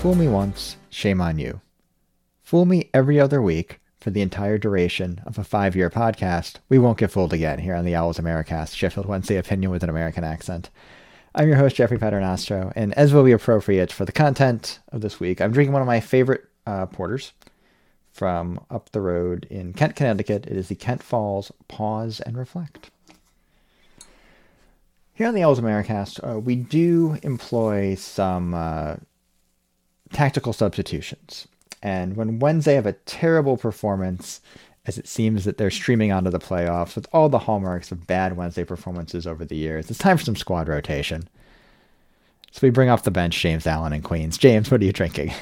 Fool me once, shame on you. Fool me every other week for the entire duration of a five year podcast. We won't get fooled again here on the Owls Americast, Sheffield Wednesday opinion with an American accent. I'm your host, Jeffrey Paternostro, and as will be appropriate for the content of this week, I'm drinking one of my favorite uh, porters from up the road in Kent, Connecticut. It is the Kent Falls Pause and Reflect. Here on the Owls Americast, uh, we do employ some uh, tactical substitutions. And when Wednesday have a terrible performance, as it seems that they're streaming onto the playoffs with all the hallmarks of bad Wednesday performances over the years, it's time for some squad rotation. So we bring off the bench James Allen and Queens. James, what are you drinking?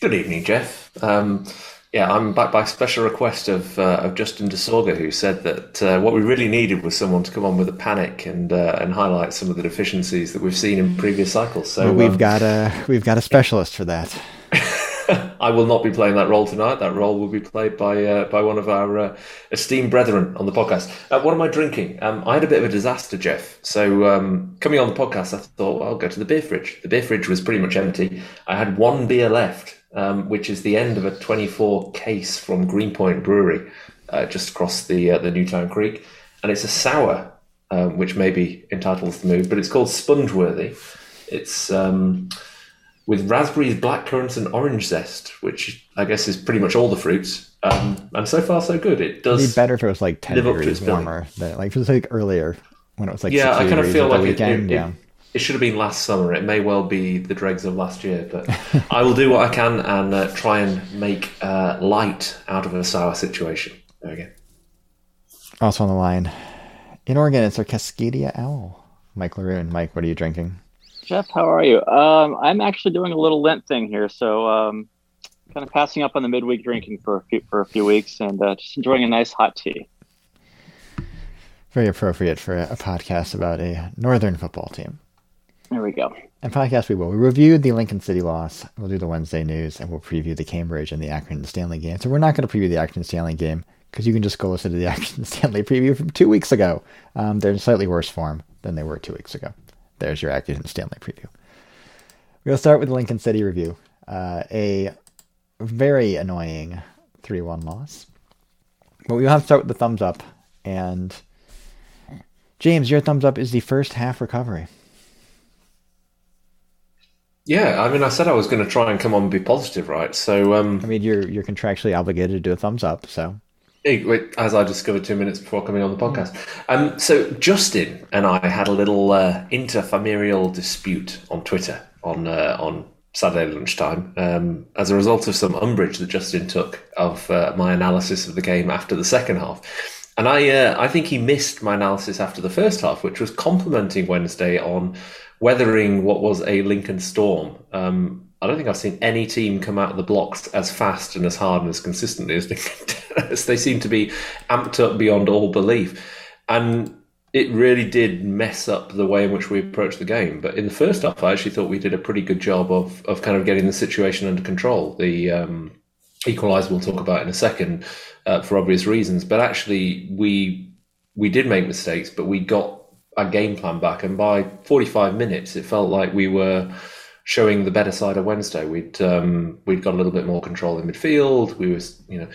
Good evening, Jeff. Um, yeah, I'm back by special request of uh, of Justin Desorga, who said that uh, what we really needed was someone to come on with a panic and uh, and highlight some of the deficiencies that we've seen in previous cycles. So well, we've um, got a we've got a specialist for that. I will not be playing that role tonight. That role will be played by uh, by one of our uh, esteemed brethren on the podcast. Uh, what am I drinking? Um, I had a bit of a disaster, Jeff. So um, coming on the podcast, I thought well, I'll go to the beer fridge. The beer fridge was pretty much empty. I had one beer left, um, which is the end of a 24 case from Greenpoint Brewery, uh, just across the uh, the Newtown Creek, and it's a sour, um, which maybe entitles the mood, but it's called Spongeworthy. It's um, with raspberries, blackcurrants, and orange zest, which I guess is pretty much all the fruits. Um, and so far, so good. It does. It'd be better if it was like ten degrees warmer. Than, like if it was like earlier when it was like yeah, I kind of feel like it, it, yeah. It, it, should have been last summer. It may well be the dregs of last year, but I will do what I can and uh, try and make uh, light out of a sour situation. There we go. Also on the line, in Oregon, it's our Cascadia Owl, Mike Laroon. Mike, what are you drinking? Jeff, how are you? Um, I'm actually doing a little Lent thing here, so um, kind of passing up on the midweek drinking for a few for a few weeks, and uh, just enjoying a nice hot tea. Very appropriate for a, a podcast about a northern football team. There we go. And podcast we will. We reviewed the Lincoln City loss. We'll do the Wednesday news, and we'll preview the Cambridge and the Accrington Stanley game. So we're not going to preview the Accrington Stanley game because you can just go listen to the Accrington Stanley preview from two weeks ago. Um, they're in slightly worse form than they were two weeks ago there's your Accrington Stanley preview. We'll start with the Lincoln City review. Uh, a very annoying 3 1 loss. But we have to start with the thumbs up. And James, your thumbs up is the first half recovery. Yeah, I mean, I said I was going to try and come on and be positive, right? So, um, I mean, you're you're contractually obligated to do a thumbs up, so as I discovered two minutes before coming on the podcast. Um, so Justin and I had a little uh, interfamilial dispute on Twitter on uh, on Saturday lunchtime um, as a result of some umbrage that Justin took of uh, my analysis of the game after the second half. And I uh, I think he missed my analysis after the first half, which was complimenting Wednesday on weathering what was a Lincoln storm. Um, I don't think I've seen any team come out of the blocks as fast and as hard and as consistently as they, as they seem to be amped up beyond all belief. And it really did mess up the way in which we approached the game. But in the first half, I actually thought we did a pretty good job of of kind of getting the situation under control. The um, equalizer we'll talk about in a second uh, for obvious reasons, but actually we we did make mistakes, but we got our game plan back, and by 45 minutes, it felt like we were showing the better side of Wednesday. We'd um, we'd got a little bit more control in midfield. We were you know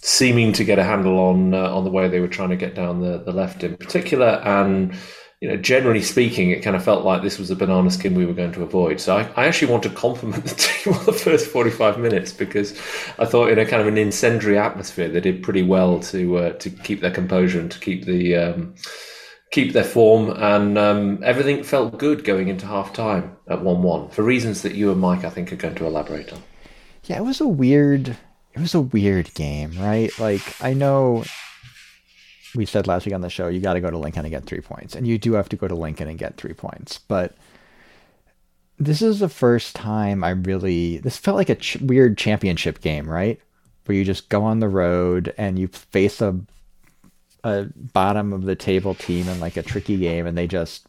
seeming to get a handle on uh, on the way they were trying to get down the, the left in particular, and you know generally speaking, it kind of felt like this was a banana skin we were going to avoid. So I, I actually want to compliment the team on the first forty five minutes because I thought in a kind of an incendiary atmosphere they did pretty well to uh, to keep their composure and to keep the um, keep their form, and um, everything felt good going into half time at 1 1 for reasons that you and Mike, I think, are going to elaborate on. Yeah, it was a weird. It was a weird game, right? Like I know we said last week on the show, you got to go to Lincoln and get three points, and you do have to go to Lincoln and get three points. But this is the first time I really. This felt like a ch- weird championship game, right? Where you just go on the road and you face a a bottom of the table team in like a tricky game, and they just,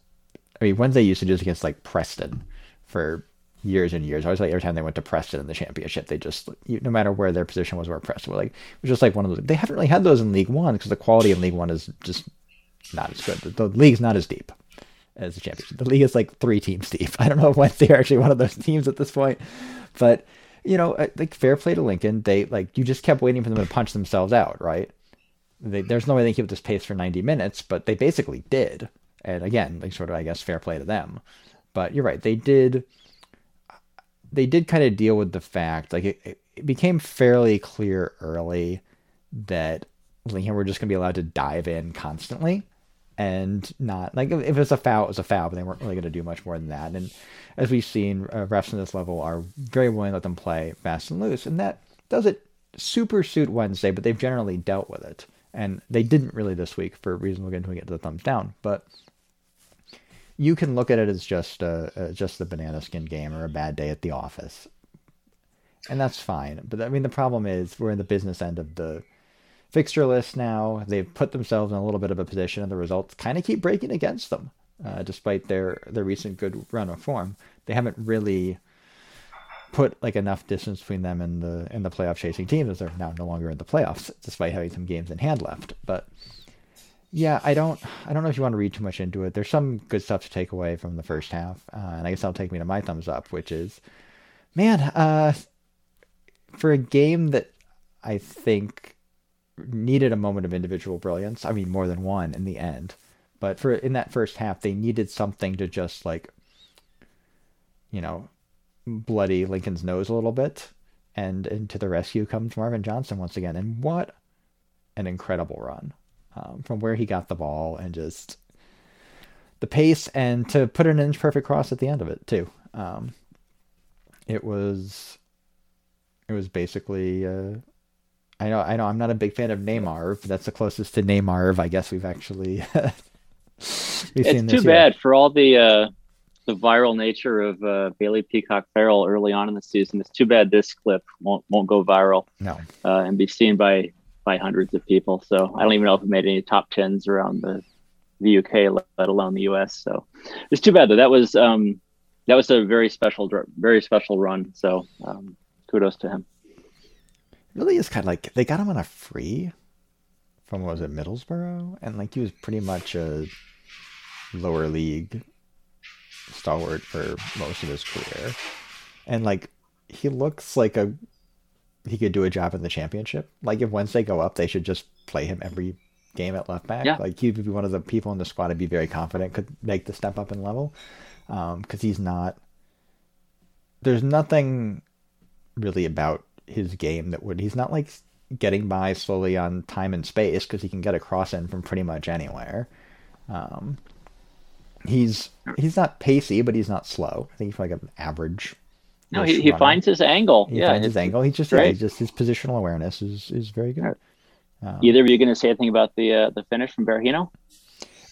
I mean, Wednesday used to do this against like Preston for years and years. I was like every time they went to Preston in the championship, they just no matter where their position was, where Preston were like it was just like one of those. They haven't really had those in League One because the quality in League One is just not as good. The, the league's not as deep as the championship. The league is like three teams deep. I don't know if Wednesday are actually one of those teams at this point, but you know, like fair play to Lincoln. They like you just kept waiting for them to punch themselves out, right? They, there's no way they keep this pace for 90 minutes, but they basically did. And again, like sort of, I guess, fair play to them. But you're right, they did. They did kind of deal with the fact, like it, it became fairly clear early that Lincoln were just going to be allowed to dive in constantly and not like if it was a foul, it was a foul, but they weren't really going to do much more than that. And as we've seen, uh, refs in this level are very willing to let them play fast and loose, and that does it super suit Wednesday, but they've generally dealt with it, and they didn't really this week for a reason we'll get into get to the thumbs down, but. You can look at it as just a, a just the banana skin game or a bad day at the office, and that's fine. But I mean, the problem is we're in the business end of the fixture list now. They've put themselves in a little bit of a position, and the results kind of keep breaking against them, uh, despite their their recent good run of form. They haven't really put like enough distance between them and the and the playoff chasing teams, as they're now no longer in the playoffs, despite having some games in hand left. But yeah, I don't I don't know if you want to read too much into it. There's some good stuff to take away from the first half, uh, and I guess that'll take me to my thumbs up, which is, man, uh, for a game that I think needed a moment of individual brilliance. I mean, more than one in the end. But for in that first half, they needed something to just like, you know, bloody Lincoln's nose a little bit, and into the rescue comes Marvin Johnson once again. And what an incredible run um, from where he got the ball and just the pace, and to put an inch perfect cross at the end of it too. Um, it was, it was basically. Uh, I know, I know, I'm not a big fan of Neymar, but that's the closest to Neymar I guess we've actually. we've it's too bad for all the uh, the viral nature of uh, Bailey Peacock Farrell early on in the season. It's too bad this clip won't won't go viral. No, uh, and be seen by by hundreds of people. So I don't even know if it made any top tens around the the UK, let alone the US. So it's too bad though. That was um, that was a very special, very special run. So um, kudos to him really is kind of like they got him on a free from was it Middlesbrough, and like he was pretty much a lower league stalwart for most of his career, and like he looks like a he could do a job in the championship. Like if Wednesday go up, they should just play him every game at left back. Yeah. Like he would be one of the people in the squad I'd be very confident could make the step up in level, because um, he's not. There's nothing really about his game that would he's not like getting by slowly on time and space because he can get a cross in from pretty much anywhere. Um, he's he's not pacey, but he's not slow. I think he's like an average. No, he, he finds his angle. He yeah, finds his angle. He just yeah, he just his positional awareness is is very good. Um, Either of you going to say anything about the uh, the finish from Berahino?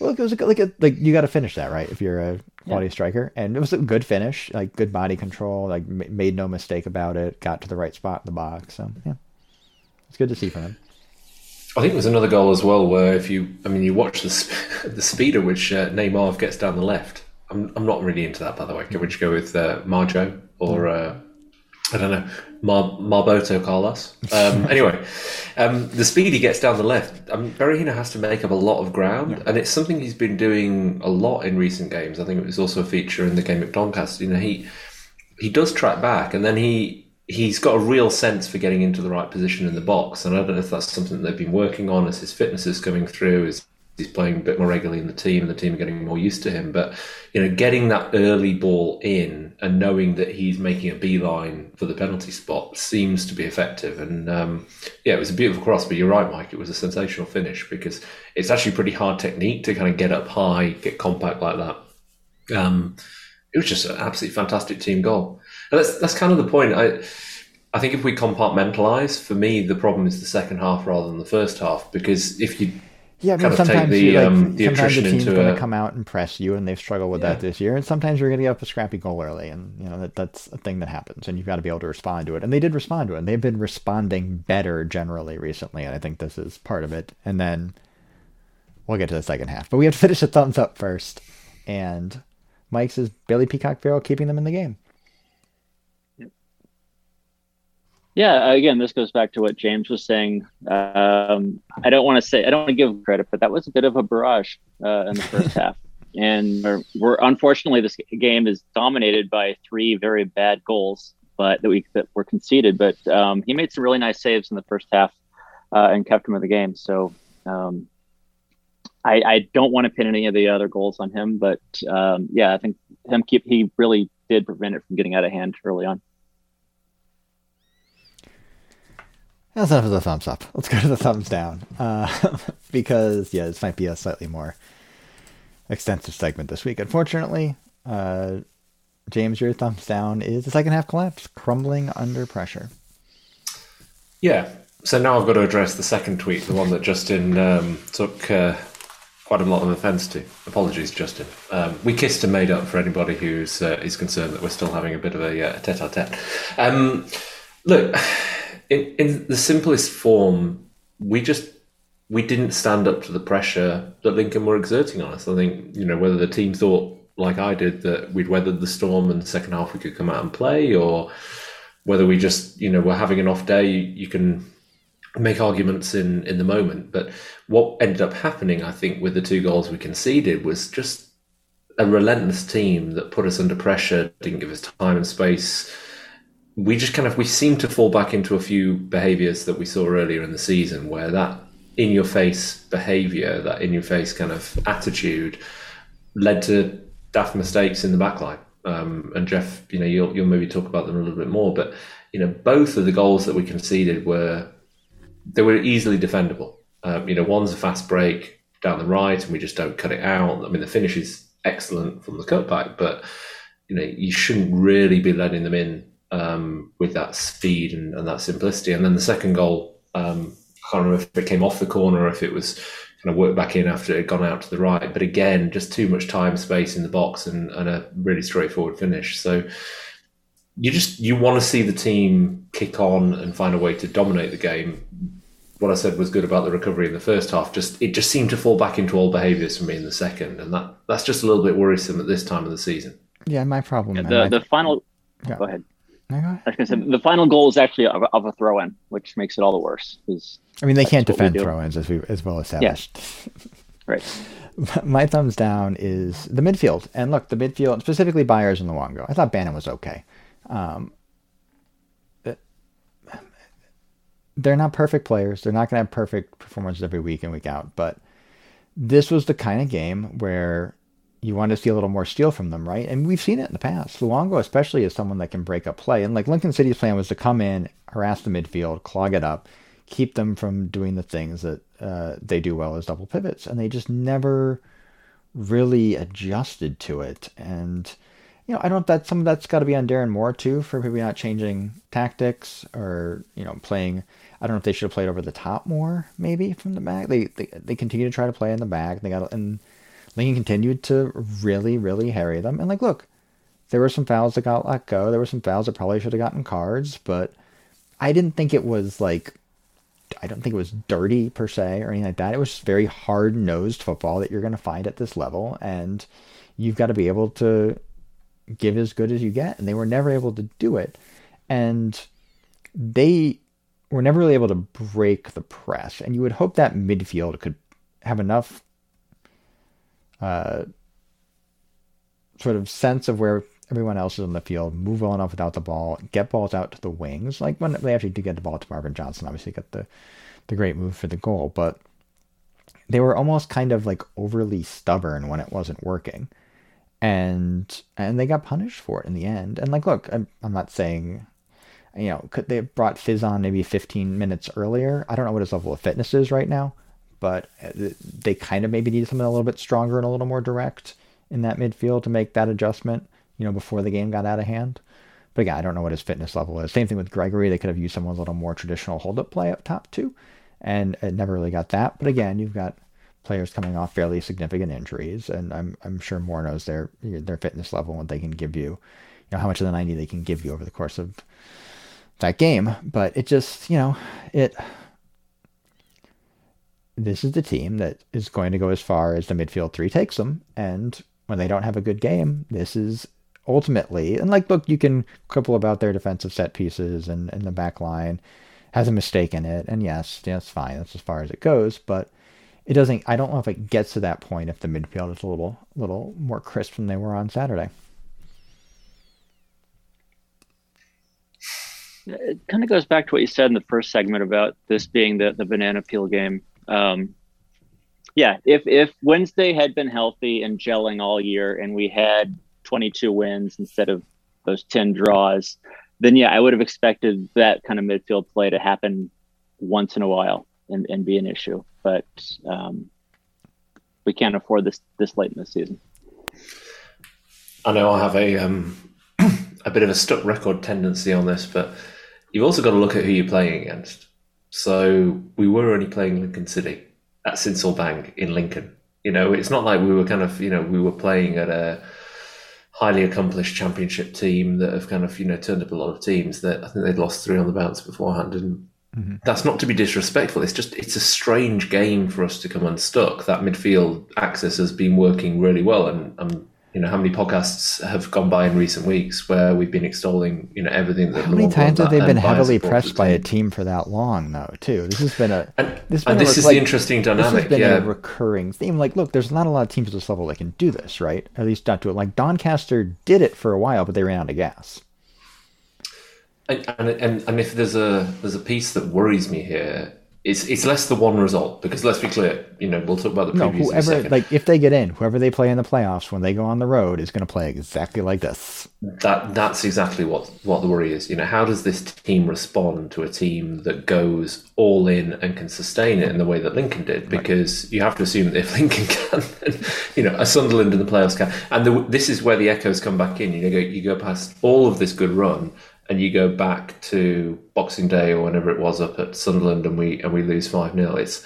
Well, it was like a, like, a, like you got to finish that right if you're a quality yeah. striker, and it was a good finish, like good body control, like m- made no mistake about it, got to the right spot in the box. So yeah, it's good to see from him. I think there's another goal as well where if you, I mean, you watch the sp- the speed at which uh, Neymar gets down the left. I'm I'm not really into that by the way. Can we just go with uh, Marjo or? Uh, I don't know, Mar- Marboto Carlos. Um, anyway, um, the speed he gets down the left, um, Berahino has to make up a lot of ground, yeah. and it's something he's been doing a lot in recent games. I think it was also a feature in the game at Doncaster. You know, he he does track back, and then he he's got a real sense for getting into the right position in the box. And I don't know if that's something they've been working on as his fitness is coming through, as he's playing a bit more regularly in the team and the team are getting more used to him. But, you know, getting that early ball in and knowing that he's making a beeline for the penalty spot seems to be effective. And um, yeah, it was a beautiful cross, but you're right, Mike. It was a sensational finish because it's actually pretty hard technique to kind of get up high, get compact like that. Um, it was just an absolutely fantastic team goal. And that's, that's kind of the point. I, I think if we compartmentalize, for me, the problem is the second half rather than the first half. Because if you yeah, I mean, sometimes the, like, um, the sometimes the team's going to come out and press you, and they've struggled with yeah. that this year. And sometimes you're going to get up a scrappy goal early, and you know that that's a thing that happens, and you've got to be able to respond to it. And they did respond to it, and they've been responding better generally recently, and I think this is part of it. And then we'll get to the second half, but we have to finish a thumbs up first. And Mike's is Bailey Peacock Farrell keeping them in the game. Yeah, again, this goes back to what James was saying. Um, I don't want to say I don't want to give him credit, but that was a bit of a barrage uh, in the first half. and we're, we're, unfortunately this game is dominated by three very bad goals, but that we that were conceded. But um, he made some really nice saves in the first half uh, and kept him in the game. So um, I, I, don't want to pin any of the other goals on him, but um, yeah, I think him keep he really did prevent it from getting out of hand early on. That's enough of the thumbs up. Let's go to the thumbs down. Uh, because, yeah, this might be a slightly more extensive segment this week. Unfortunately, uh, James, your thumbs down is the second half collapse, crumbling under pressure. Yeah. So now I've got to address the second tweet, the one that Justin um, took uh, quite a lot of offence to. Apologies, Justin. Um, we kissed and made up for anybody who's uh, is concerned that we're still having a bit of a, uh, tete-a-tete. Um, look in, in the simplest form, we just we didn't stand up to the pressure that Lincoln were exerting on us. I think you know whether the team thought like I did that we'd weathered the storm and the second half we could come out and play, or whether we just you know were having an off day. You, you can make arguments in in the moment, but what ended up happening, I think, with the two goals we conceded was just a relentless team that put us under pressure, didn't give us time and space we just kind of we seem to fall back into a few behaviors that we saw earlier in the season where that in your face behavior that in your face kind of attitude led to daft mistakes in the backline. Um, and jeff you know you'll, you'll maybe talk about them a little bit more but you know both of the goals that we conceded were they were easily defendable. Um, you know one's a fast break down the right and we just don't cut it out. I mean the finish is excellent from the cutback but you know you shouldn't really be letting them in um, with that speed and, and, that simplicity. And then the second goal, um, I can't remember if it came off the corner or if it was kind of worked back in after it had gone out to the right. But again, just too much time, space in the box, and, and a really straightforward finish. So you just you want to see the team kick on and find a way to dominate the game. What I said was good about the recovery in the first half. Just it just seemed to fall back into old behaviours for me in the second, and that that's just a little bit worrisome at this time of the season. Yeah, my problem. Yeah, the, my... the final. Yeah. Go ahead. I was say the final goal is actually of, of a throw in, which makes it all the worse. I mean, they can't defend throw ins as we as well established. Yeah. right. My thumbs down is the midfield, and look, the midfield specifically Byers and Luongo. I thought Bannon was okay. Um, they're not perfect players. They're not going to have perfect performances every week and week out, but this was the kind of game where you want to see a little more steel from them, right? And we've seen it in the past. Luongo, especially, is someone that can break up play. And like Lincoln City's plan was to come in, harass the midfield, clog it up, keep them from doing the things that uh, they do well as double pivots. And they just never really adjusted to it. And, you know, I don't that some of that's got to be on Darren Moore too for maybe not changing tactics or, you know, playing. I don't know if they should have played over the top more, maybe from the back. They, they, they continue to try to play in the back. They got, and, Lincoln continued to really, really harry them. And like, look, there were some fouls that got let go. There were some fouls that probably should have gotten cards, but I didn't think it was like I don't think it was dirty per se or anything like that. It was just very hard nosed football that you're going to find at this level, and you've got to be able to give as good as you get. And they were never able to do it, and they were never really able to break the press. And you would hope that midfield could have enough uh, sort of sense of where everyone else is on the field, move well enough without the ball, get balls out to the wings. Like when they actually did get the ball to Marvin Johnson, obviously got the the great move for the goal, but they were almost kind of like overly stubborn when it wasn't working. And and they got punished for it in the end. And like, look, I'm, I'm not saying, you know, could they have brought Fizz on maybe 15 minutes earlier? I don't know what his level of fitness is right now but uh, they kind of maybe need something a little bit stronger and a little more direct in that midfield to make that adjustment, you know, before the game got out of hand. But again, I don't know what his fitness level is. Same thing with Gregory. They could have used someone a little more traditional hold up play up top too. And it never really got that. But again, you've got players coming off fairly significant injuries, and I'm I'm sure Moore knows their their fitness level and they can give you, you know, how much of the 90 they can give you over the course of that game. But it just, you know, it this is the team that is going to go as far as the midfield three takes them. And when they don't have a good game, this is ultimately, and like, look, you can quibble about their defensive set pieces and, and the back line has a mistake in it. And yes, that's fine. That's as far as it goes. But it doesn't. I don't know if it gets to that point if the midfield is a little little more crisp than they were on Saturday. It kind of goes back to what you said in the first segment about this being the the banana peel game. Um, yeah, if if Wednesday had been healthy and gelling all year, and we had 22 wins instead of those 10 draws, then yeah, I would have expected that kind of midfield play to happen once in a while and, and be an issue. But um, we can't afford this this late in the season. I know I have a um, a bit of a stuck record tendency on this, but you've also got to look at who you're playing against. So we were only playing Lincoln City at Sincil Bank in Lincoln. You know, it's not like we were kind of you know we were playing at a highly accomplished championship team that have kind of you know turned up a lot of teams that I think they'd lost three on the bounce beforehand and mm-hmm. that's not to be disrespectful it's just it's a strange game for us to come unstuck that midfield axis has been working really well and I'm you know how many podcasts have gone by in recent weeks where we've been extolling you know everything that how many times have they been heavily pressed by a team for that long though too? This has been a and this, and this is like, the interesting dynamic this has been yeah. a recurring theme. Like look there's not a lot of teams at this level that can do this right? At least not do it. Like doncaster did it for a while but they ran out of gas. And, and and if there's a there's a piece that worries me here it's it's less the one result because let's be clear, you know, we'll talk about the. No, whoever like if they get in, whoever they play in the playoffs when they go on the road is going to play exactly like this. That that's exactly what what the worry is. You know, how does this team respond to a team that goes all in and can sustain it in the way that Lincoln did? Because right. you have to assume that if Lincoln can, then, you know, a Sunderland in the playoffs can, and the, this is where the echoes come back in. You know, you go past all of this good run and you go back to Boxing Day or whenever it was up at Sunderland and we and we lose five 0 it's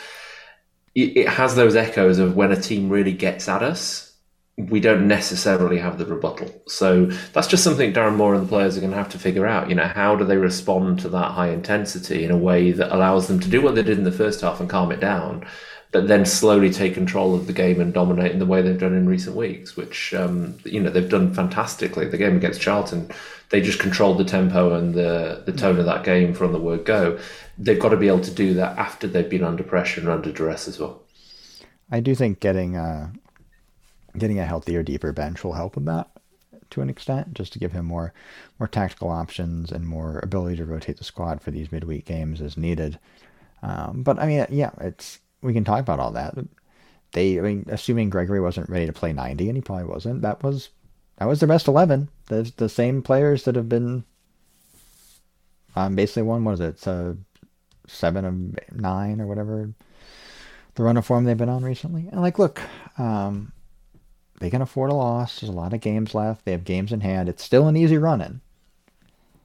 it has those echoes of when a team really gets at us. We don't necessarily have the rebuttal, so that's just something Darren Moore and the players are going to have to figure out. You know, how do they respond to that high intensity in a way that allows them to do what they did in the first half and calm it down, but then slowly take control of the game and dominate in the way they've done in recent weeks, which um, you know they've done fantastically. The game against Charlton they just controlled the tempo and the the tone of that game from the word go. They've got to be able to do that after they've been under pressure and under duress as well. I do think getting a getting a healthier, deeper bench will help with that to an extent, just to give him more more tactical options and more ability to rotate the squad for these midweek games as needed. Um, but I mean, yeah, it's we can talk about all that. They, I mean, assuming Gregory wasn't ready to play 90, and he probably wasn't, that was that was their best 11. The, the same players that have been um, basically one, what is it? A seven of nine or whatever the run of form they've been on recently. And like, look, um, they can afford a loss. There's a lot of games left. They have games in hand. It's still an easy run in.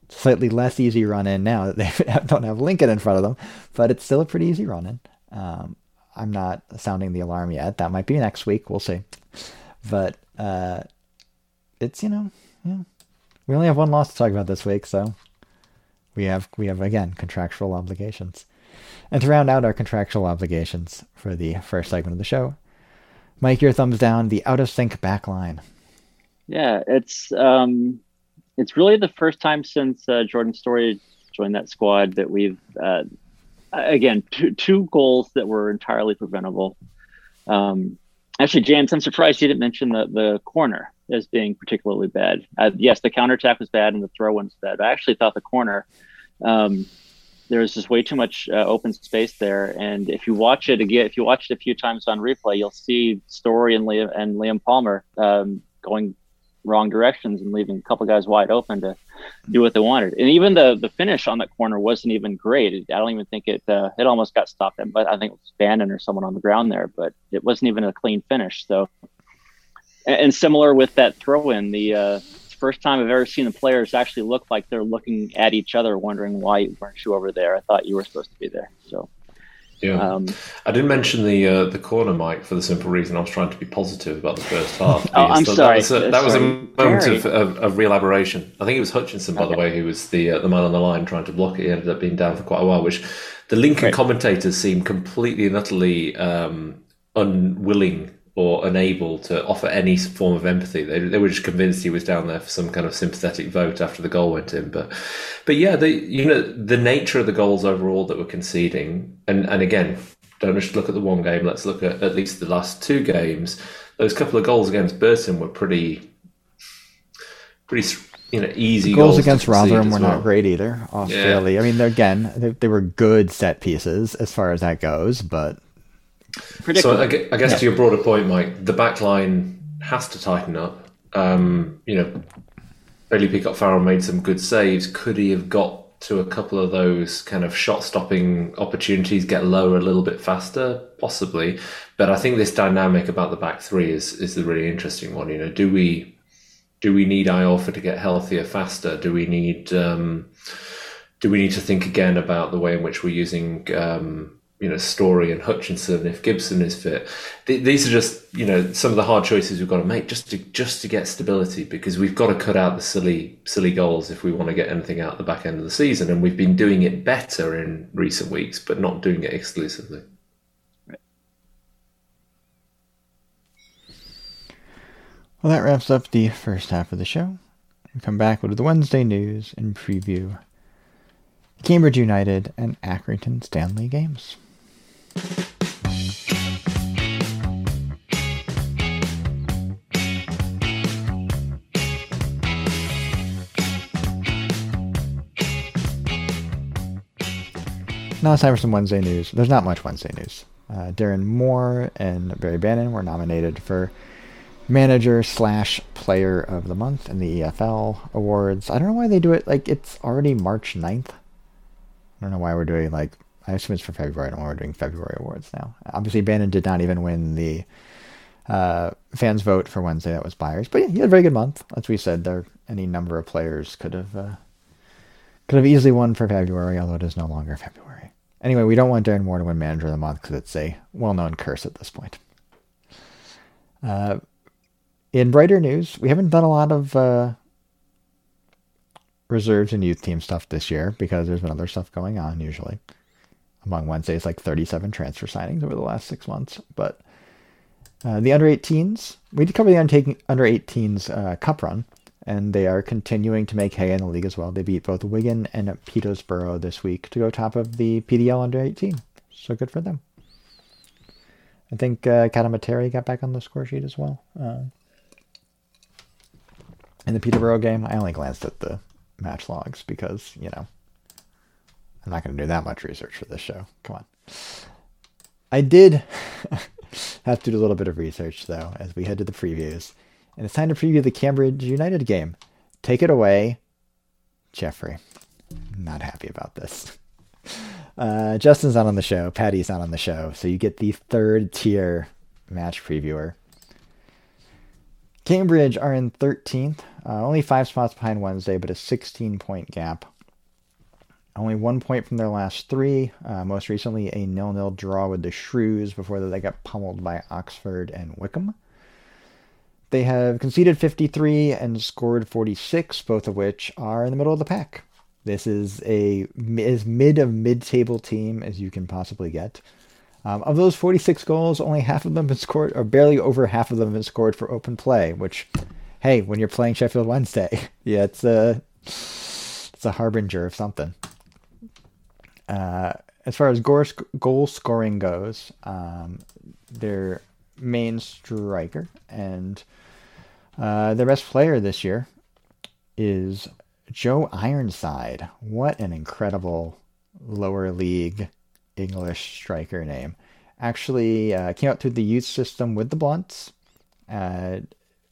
Slightly less easy run in now that they don't have Lincoln in front of them, but it's still a pretty easy run in. Um, I'm not sounding the alarm yet. That might be next week. We'll see. But uh, it's you know, yeah. We only have one loss to talk about this week, so we have we have again contractual obligations. And to round out our contractual obligations for the first segment of the show, Mike, your thumbs down. The out of sync backline. Yeah, it's um, it's really the first time since uh, Jordan Storey joined that squad that we've uh, again two, two goals that were entirely preventable. Um, actually, James, I'm surprised you didn't mention the the corner as being particularly bad. Uh, yes, the counterattack was bad and the throw was bad. I actually thought the corner, um, there was just way too much uh, open space there. And if you watch it again, if you watch it a few times on replay, you'll see Storey and Liam and Liam Palmer um, going wrong directions and leaving a couple guys wide open to do what they wanted. And even the the finish on that corner wasn't even great. I don't even think it uh, it almost got stopped. But I think it was Bannon or someone on the ground there, but it wasn't even a clean finish. So and similar with that throw in, the uh, first time I've ever seen the players actually look like they're looking at each other, wondering why weren't you over there? I thought you were supposed to be there. So. Yeah, um, I didn't mention the uh, the corner mic for the simple reason I was trying to be positive about the first half. oh, I'm that, sorry. That was a, that was a moment of, of, of, real aberration. I think it was Hutchinson, by okay. the way, who was the uh, the man on the line trying to block it. He ended up being down for quite a while, which the Lincoln right. commentators seemed completely and utterly um, unwilling or unable to offer any form of empathy. They, they were just convinced he was down there for some kind of sympathetic vote after the goal went in. But but yeah, the you know the nature of the goals overall that we're conceding, and and again, don't just look at the one game. Let's look at at least the last two games. Those couple of goals against Burton were pretty, pretty you know easy goals, goals against Rotherham were well. not great either. Australia. I mean, they're, again, they, they were good set pieces as far as that goes, but. So I gue- I guess to your broader point, Mike, the back line has to tighten up. Um, you know, Bailey Peacock Farrell made some good saves. Could he have got to a couple of those kind of shot stopping opportunities, get lower a little bit faster? Possibly. But I think this dynamic about the back three is is the really interesting one. You know, do we do we need Iorfa to get healthier faster? Do we need um, do we need to think again about the way in which we're using um, you know Storey and Hutchinson if Gibson is fit? Th- these are just you know some of the hard choices we've got to make just to just to get stability because we've got to cut out the silly silly goals if we want to get anything out at the back end of the season, and we've been doing it better in recent weeks, but not doing it exclusively. Well, that wraps up the first half of the show. We'll come back with the Wednesday news and preview Cambridge United and Accrington Stanley games. Now it's time for some Wednesday news. There's not much Wednesday news. Uh, Darren Moore and Barry Bannon were nominated for manager slash player of the month in the EFL awards. I don't know why they do it like it's already March 9th. I don't know why we're doing like I assume it's for February. Know we're doing February awards now. Obviously Bannon did not even win the uh, fans vote for Wednesday. That was Byers, but yeah, he had a very good month. As we said, there any number of players could have uh, could have easily won for February, although it is no longer February. Anyway, we don't want Darren Moore to win Manager of the Month because it's a well-known curse at this point. Uh, in brighter news, we haven't done a lot of uh, reserves and youth team stuff this year because there's been other stuff going on usually. Among Wednesdays, like 37 transfer signings over the last six months. But uh, the under 18s, we did cover the under 18s uh, cup run, and they are continuing to make hay in the league as well. They beat both Wigan and Peterborough this week to go top of the PDL under 18. So good for them. I think uh, Katamateri got back on the score sheet as well. Uh, in the Peterborough game, I only glanced at the match logs because, you know, I'm not going to do that much research for this show. Come on. I did have to do a little bit of research, though, as we head to the previews. And it's time to preview the Cambridge United game. Take it away, Jeffrey. Not happy about this. Uh, Justin's not on the show. Patty's not on the show. So you get the third tier match previewer. Cambridge are in 13th, uh, only five spots behind Wednesday, but a 16 point gap. Only one point from their last three. Uh, most recently, a nil-nil draw with the Shrews before they got pummeled by Oxford and Wycombe. They have conceded 53 and scored 46, both of which are in the middle of the pack. This is a as mid of mid-table team as you can possibly get. Um, of those 46 goals, only half of them have scored, or barely over half of them have been scored for open play. Which, hey, when you're playing Sheffield Wednesday, yeah, it's a it's a harbinger of something. Uh, as far as goal, goal scoring goes, um, their main striker and uh, their best player this year is Joe Ironside. What an incredible lower league English striker name. Actually, uh, came out through the youth system with the Blunts. Uh,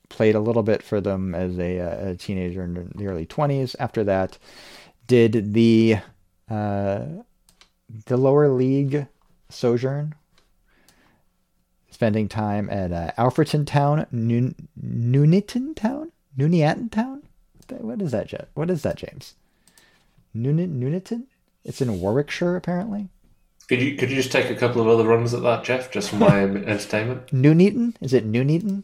played a little bit for them as a, a, teenager in the early 20s. After that, did the uh, the lower league sojourn, spending time at uh, Alfreton Town, Nuneaton Town, Nuneaton Town. What is that, Jet? What is that, James? Nuneaton? It's in Warwickshire, apparently. Could you could you just take a couple of other runs at that, Jeff, just for my entertainment? Nuneaton? Is it Nuneaton?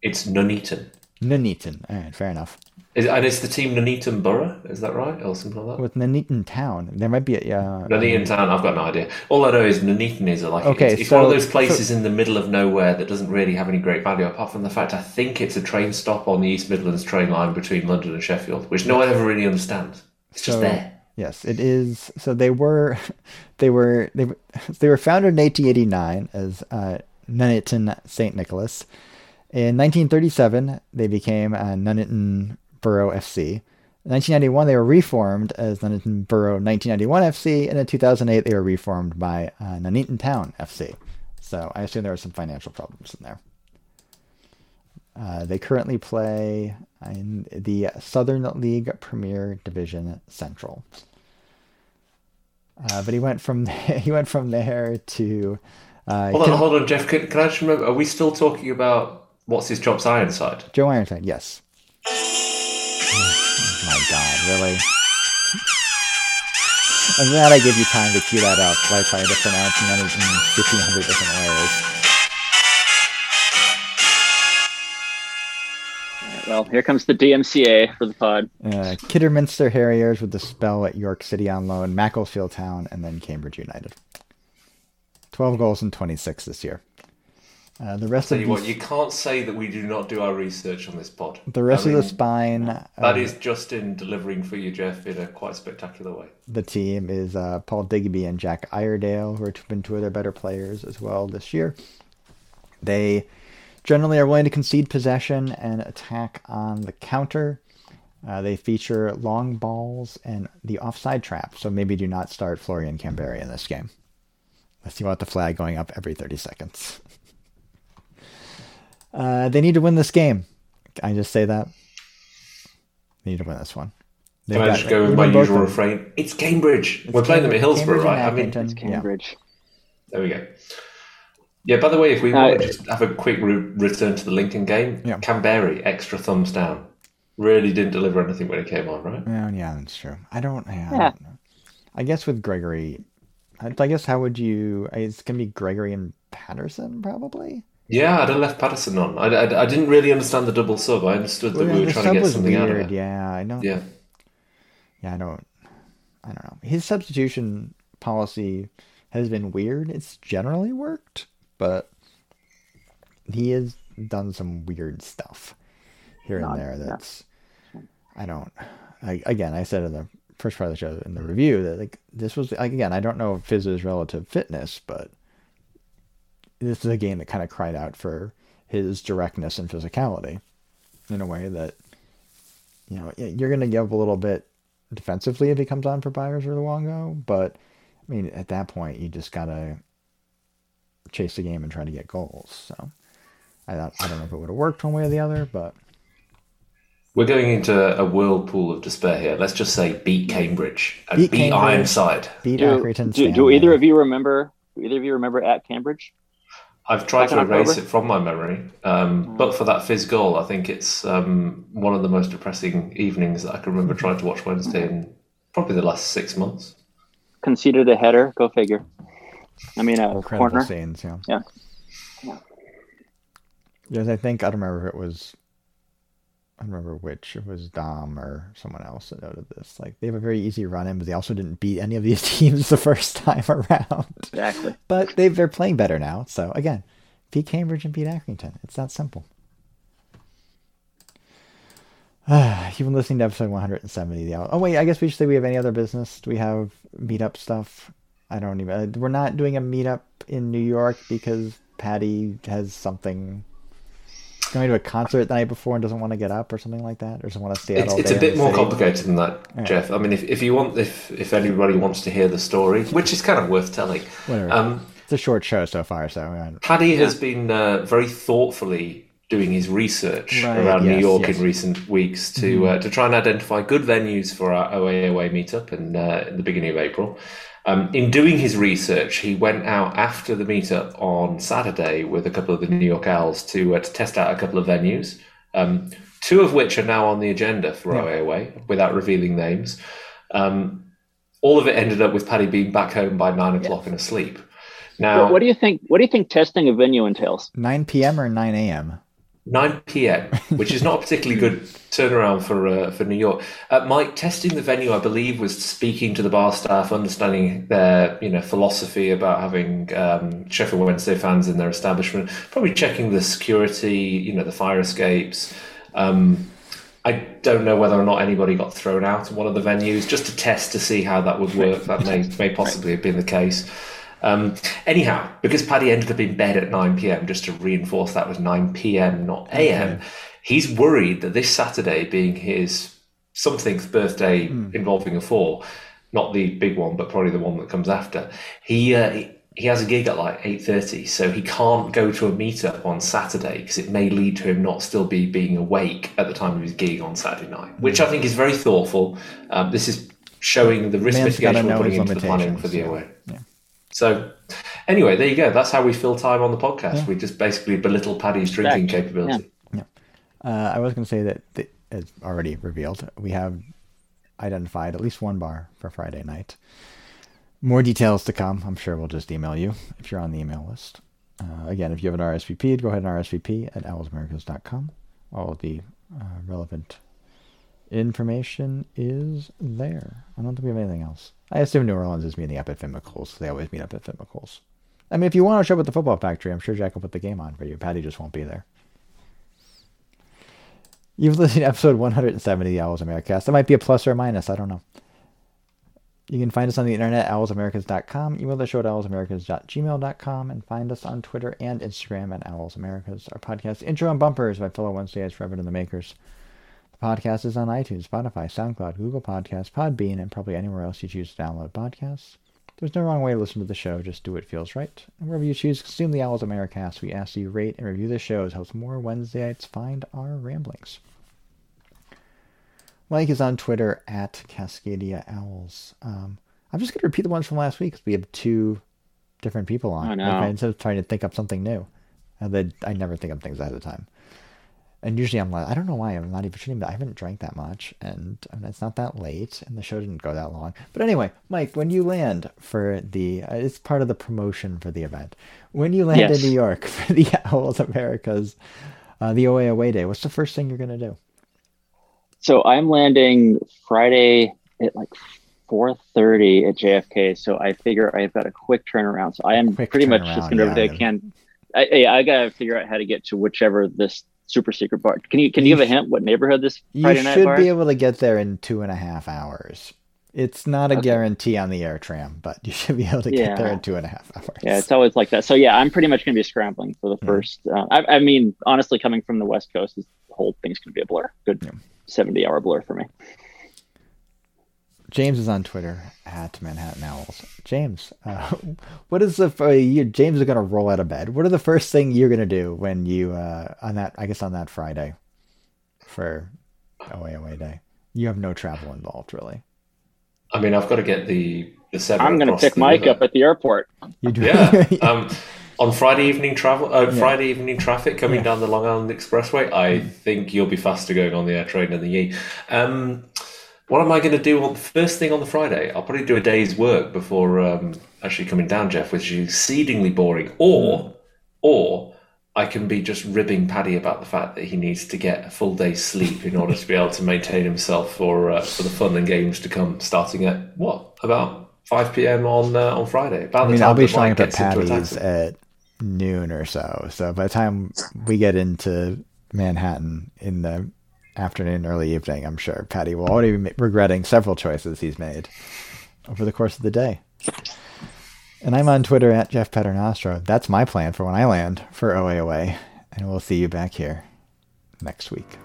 It's Nuneaton. Nuneaton. All right, fair enough. Is, and it's the team Nuneaton Borough, is that right? Or something like that? With Nuneaton Town. There might be a. Uh, Nuneaton Town, I've got no idea. All I know is Nuneaton is like Okay, it's, it's so- one of those places so- in the middle of nowhere that doesn't really have any great value, apart from the fact I think it's a train stop on the East Midlands train line between London and Sheffield, which no one ever really understands. It's just So- there. Yes, it is. So they were, they were they were- they were founded in 1889 as uh, Nuneaton St. Nicholas. In 1937, they became uh, Nuneaton Borough FC. In 1991, they were reformed as Nuneaton Borough 1991 FC, and in 2008, they were reformed by uh, Nuneaton Town FC. So I assume there were some financial problems in there. Uh, they currently play in the Southern League Premier Division Central. Uh, but he went from he went from there to uh, Hold on, hold on, Jeff. Can, can I just remember? Are we still talking about what's his chops Ironside? Joe Ironside. Yes. Oh, my God, really? I'm glad I give you time to cue that up, like trying to pronounce it in 1,500 different ways. Well, here comes the DMCA for the pod. Uh, Kidderminster Harriers with the spell at York City on loan, Macclesfield Town, and then Cambridge United. 12 goals and 26 this year. Uh, the rest Tell of you what, you can't say that we do not do our research on this pod. the rest I of the spine, That uh, is Justin delivering for you, Jeff, in a quite spectacular way. the team is uh, Paul Digby and Jack Iredale, who have been two of their better players as well this year. They generally are willing to concede possession and attack on the counter. Uh, they feature long balls and the offside trap, so maybe do not start Florian Kamberi in this game. Unless you want the flag going up every 30 seconds. Uh, they need to win this game. Can I just say that? They need to win this one. They've Can I got- just go with my usual them. refrain? It's Cambridge. It's We're playing them at Hillsborough, Cambridge right? I mean, Accrington. It's Cambridge. there we go. Yeah, by the way, if we Uh, want to just have a quick re- return to the Lincoln game, Yeah. Kamberi, extra thumbs down. Really didn't deliver anything when it came on, right? Yeah, yeah, that's true. I don't. Yeah, I, don't know. I guess with Gregory, I, I guess how would you? It's gonna be Gregory and Paterson probably. Yeah, I'd have left Paterson on. I, I, I didn't really understand the double sub. I understood that Well, we were the trying sub to get was something out of weird. it. Yeah, I know. Yeah. Yeah, I don't. I don't know. His substitution policy has been weird. It's generally worked, but he has done some weird stuff here and Not- there. yeah. That's I don't. I, again, I said in the first part of the show in the review that like this was like again I don't know if Fizz's relative fitness, but this is a game that kind of cried out for his directness and physicality in a way that you know you're going to give a little bit defensively if he comes on for Byers or Luongo, but I mean at that point you just gotta chase the game and try to get goals. So I don't, I don't know if it would have worked one way or the other, but We're going into a whirlpool of despair here. Let's just say beat Cambridge and Beat beat, Cambridge. Ironside. beat Do, Accrington. do, do either of you remember? Do either of you remember at Cambridge? I've tried to erase October? it from my memory, um, but for that Fizz goal, I think it's um, one of the most depressing evenings that I can remember trying to watch Wednesday in probably the last six months. Conceded a header. Go figure. I mean, a incredible corner. scenes. Yeah. Yeah. Yeah. Yes, I think I don't remember if it was. I don't remember which. It was Dom or someone else that noted this. Like they have a very easy run in, but they also didn't beat any of these teams the first time around. Exactly. But they they're playing better now. So again, beat Cambridge and beat Accrington. It's that simple. You've been listening to episode 170. The oh wait, I guess we should say we have any other business. Do we have meetup stuff? I don't even. uh, We're not doing a meetup in New York because Patty has something. Going to a concert the night before and doesn't want to get up or something like that, or doesn't want to stay out It's, all it's day a bit more city. complicated than that, Jeff. I mean, if, if you want, if if anybody wants to hear the story, which is kind of worth telling, um, It's a short show so far, so uh, Paddy has been uh, very thoughtfully doing his research Right, around New York yes. Mm-hmm. in recent weeks to uh, to try and identify good venues for our OAOA meetup in, uh, in the beginning of April. Um, in doing his research, he went out after the meetup on Saturday with a couple of the New York Owls to uh, to test out a couple of venues. Um, two of which are now on the agenda for Yeah. OAOA without revealing names. Um, all of it ended up with Paddy being back home by nine o'clock and asleep. Now, What, what do you think? What do you think testing a venue entails? 9 p.m. or 9 a.m. 9 p.m., which is not a particularly good turnaround for uh, for New York. Uh, Mike, testing the venue, I believe, was speaking to the bar staff, understanding their you know philosophy about having um, Sheffield Wednesday fans in their establishment, probably checking the security, you know, the fire escapes. Um, I don't know whether or not anybody got thrown out in one of the venues just to test to see how that would work. That may may possibly have been the case. Um, anyhow, because Paddy ended up in bed at 9 p.m., just to reinforce that was 9 p.m., not a.m., he's worried that this Saturday, being his somethingth birthday Hmm. involving a four, not the big one, but probably the one that comes after, he. Uh, he he has a gig at like 8.30 so he can't go to a meetup on saturday because it may lead to him not still be being awake at the time of his gig on saturday night which i think is very thoughtful um, this is showing the risk Man's mitigation we're putting into the planning for the away so anyway there you go that's how we fill time on the podcast we just basically belittle paddy's drinking Fact. capability Uh, I was going to say that, th- as already revealed, we have identified at least one bar for Friday night. More details to come. I'm sure we'll just email you if you're on the email list. Uh, again, if you have an RSVP, go ahead and RSVP at owlsamericas.com. All of the uh, relevant information is there. I don't think we have anything else. I assume New Orleans is meeting up at McCool's. They always meet up at McCool's. I mean, if you want to show up at the football factory, I'm sure Jack will put the game on for you. Paddy just won't be there. You've listened to episode 170 of the Owls Americast. That might be a plus or a minus. I don't know. You can find us on the internet, owlsamericas.com, email the show at owlsamericas.gmail.com, and find us on Twitter and Instagram at owlsamericas. Our podcast intro and bumpers by fellow Wednesdays Forever and the Makers. Podcast is on iTunes, Spotify, SoundCloud, Google Podcasts, Podbean, and probably anywhere else you choose to download podcasts. There's no wrong way to listen to the show, just do what feels right. And wherever you choose to consume the Owls of Americast, we ask that you rate and review the show as helps more Wednesdayites find our ramblings. Mike is on Twitter at Cascadia Owls. Um, I'm just going to repeat the ones from last week because we have two different people on. Oh, no. Like, instead of trying to think up something new, and then I never think of things ahead of time. And usually I'm like, I don't know why I'm not even shooting, but I haven't drank that much, and, and it's not that late, and the show didn't go that long. But anyway, Mike, when you land for the, uh, it's part of the promotion for the event. When you land Yes. in New York for the Owls Americas, uh, the OA away day, what's the first thing you're going to do? So I'm landing Friday at like 4:30 at JFK. So I figure I've got a quick turnaround. So I am Quick pretty much just going to do yeah, I can. I, I, I gotta figure out how to get to whichever this super secret bar. Can you can you, You give a hint what neighborhood this You Friday night should be able to get there in two and a half hours. It's not a Okay. guarantee on the air tram, but you should be able to Yeah. get there in two and a half hours. Yeah, it's always like that. So yeah, I'm pretty much going to be scrambling for the Yeah. first. Uh, I, I mean, honestly, coming from the West Coast, the whole thing's going to be a blur. Good Yeah. 70 hour blur for me. James is on Twitter at Manhattan Owls. James, uh, what is the uh, you, James is going to roll out of bed? What are the first thing you're going to do when you uh, on that? I guess on that Friday for away away day. You have no travel involved, really. I mean, I've got to get the the seven. I'm going to pick Mike river. up at the airport. You do. Yeah. um, on Friday evening travel, uh, Yeah. Friday evening traffic coming Yeah. down the Long Island Expressway, I think you'll be faster going on the air train than the Yee. Um, what am I going to do on the first thing on the Friday? I'll probably do a day's work before um, actually coming down, Jeff, which is exceedingly boring. Or, or I can be just ribbing Paddy about the fact that he needs to get a full day's sleep in order to be able to maintain himself for uh, for the fun and games to come. Starting at what about five p.m. on uh, on Friday? About I mean, I'll be showing up at gets into a Paddy's at noon or so. So by the time we get into Manhattan in the afternoon, early evening, I'm sure Paddy will already be regretting several choices he's made over the course of the day. And I'm on Twitter at Jeff Paternostro. That's my plan for when I land for OAOA. And we'll see you back here next week.